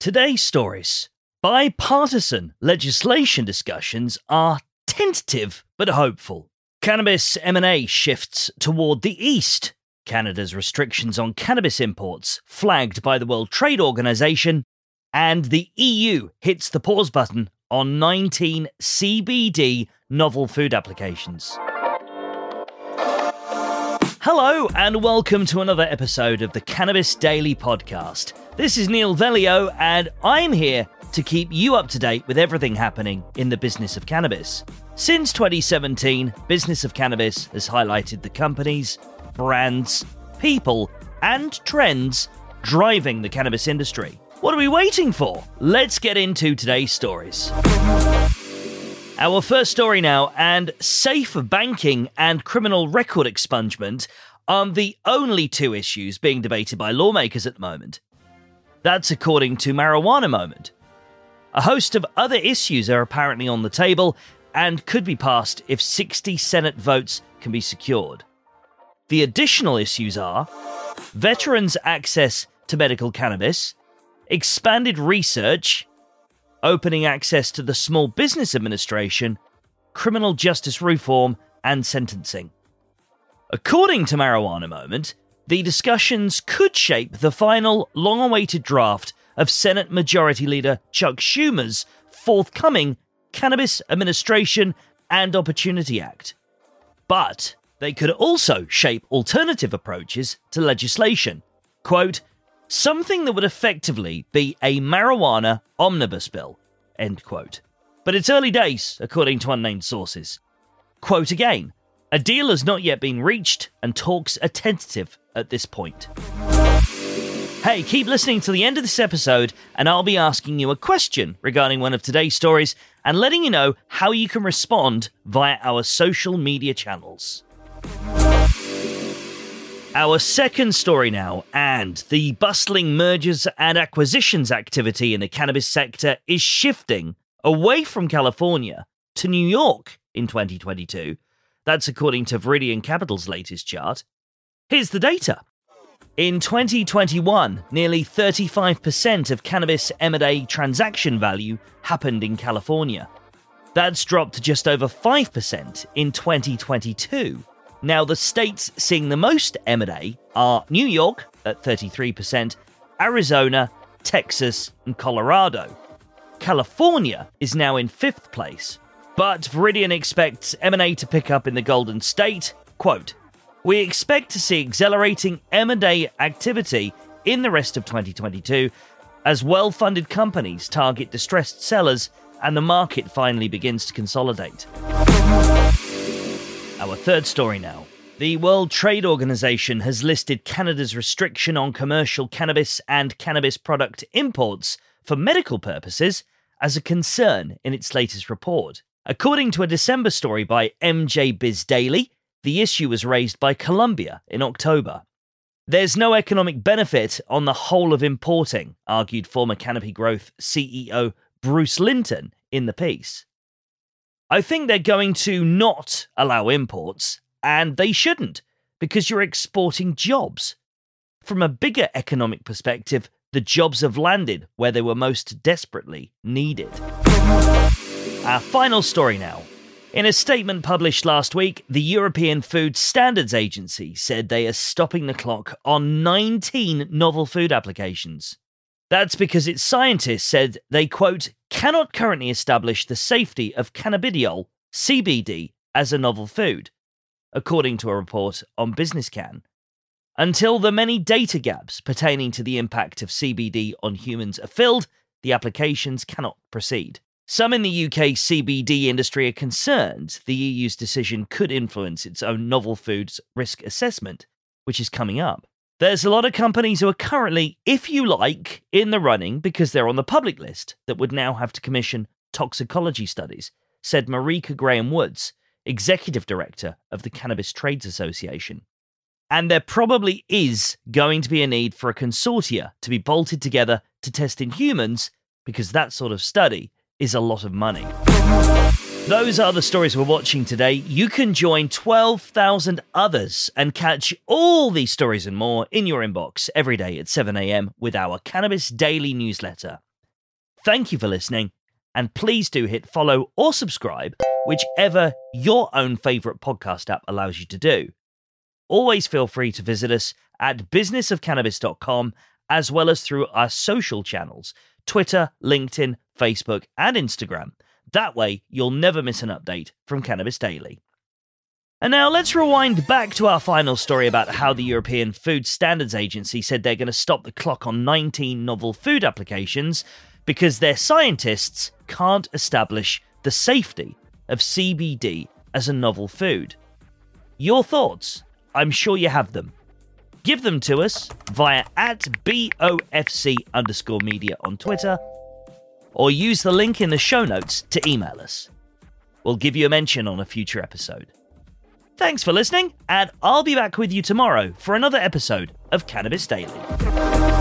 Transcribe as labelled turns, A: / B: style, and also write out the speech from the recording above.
A: Today's stories. Bipartisan legislation discussions are tentative but hopeful. Cannabis M&A shifts toward the east. Canada's restrictions on cannabis imports flagged by the World Trade Organization and the EU hits the pause button on 19 CBD novel food applications. Hello, and welcome to another episode of the Cannabis Daily Podcast. This is Neil Velio, and I'm here to keep you up to date with everything happening in the business of cannabis. Since 2017, Business of Cannabis has highlighted the companies, brands, people, and trends driving the cannabis industry. What are we waiting for? Let's get into today's stories. Our first story now, and safe banking and criminal record expungement are the only two issues being debated by lawmakers at the moment. That's according to Marijuana Moment. A host of other issues are apparently on the table and could be passed if 60 Senate votes can be secured. The additional issues are veterans' access to medical cannabis, expanded research, opening access to the Small Business Administration, criminal justice reform, and sentencing. According to Marijuana Moment, the discussions could shape the final long awaited draft of Senate Majority Leader Chuck Schumer's forthcoming Cannabis Administration and Opportunity Act. But they could also shape alternative approaches to legislation. Quote, something that would effectively be a marijuana omnibus bill. End quote. But it's early days, according to unnamed sources. Quote again A deal has not yet been reached, and talks are tentative at this point. Hey, keep listening to the end of this episode, and I'll be asking you a question regarding one of today's stories and letting you know how you can respond via our social media channels. Our second story now, and the bustling mergers and acquisitions activity in the cannabis sector is shifting away from California to New York in 2022. That's according to Viridian Capital's latest chart. Here's the data. In 2021, nearly 35% of cannabis M&A transaction value happened in California. That's dropped to just over 5% in 2022 now, the states seeing the most M&A are New York at 33%, Arizona, Texas, and Colorado. California is now in fifth place, but Viridian expects M&A to pick up in the Golden State. Quote, we expect to see accelerating M&A activity in the rest of 2022 as well-funded companies target distressed sellers and the market finally begins to consolidate. Our third story now. The World Trade Organization has listed Canada's restriction on commercial cannabis and cannabis product imports for medical purposes as a concern in its latest report. According to a December story by MJ Biz Daily, the issue was raised by Colombia in October. There's no economic benefit on the whole of importing, argued former Canopy Growth CEO Bruce Linton in the piece. I think they're going to not allow imports, and they shouldn't, because you're exporting jobs. From a bigger economic perspective, the jobs have landed where they were most desperately needed. Our final story now. In a statement published last week, the European Food Standards Agency said they are stopping the clock on 19 novel food applications. That's because its scientists said they, quote, cannot currently establish the safety of cannabidiol, CBD, as a novel food, according to a report on BusinessCann. Until the many data gaps pertaining to the impact of CBD on humans are filled, the applications cannot proceed. Some in the UK CBD industry are concerned the EU's decision could influence its own novel foods risk assessment, which is coming up. There's a lot of companies who are currently, if you like, in the running because they're on the public list that would now have to commission toxicology studies, said Marika Graham Woods, Executive Director of the Cannabis Trades Association. And there probably is going to be a need for a consortia to be bolted together to test in humans because that sort of study is a lot of money. Those are the stories we're watching today. You can join 12,000 others and catch all these stories and more in your inbox every day at 7 a.m. with our Cannabis Daily newsletter. Thank you for listening, and please do hit follow or subscribe, whichever your own favourite podcast app allows you to do. Always feel free to visit us at businessofcannabis.com as well as through our social channels Twitter, LinkedIn, Facebook, and Instagram. That way, you'll never miss an update from Cannabis Daily. And now let's rewind back to our final story about how the European Food Standards Agency said they're going to stop the clock on 19 novel food applications because their scientists can't establish the safety of CBD as a novel food. Your thoughts? I'm sure you have them. Give them to us via at BOFC underscore media on Twitter or use the link in the show notes to email us. We'll give you a mention on a future episode. Thanks for listening, and I'll be back with you tomorrow for another episode of Cannabis Daily.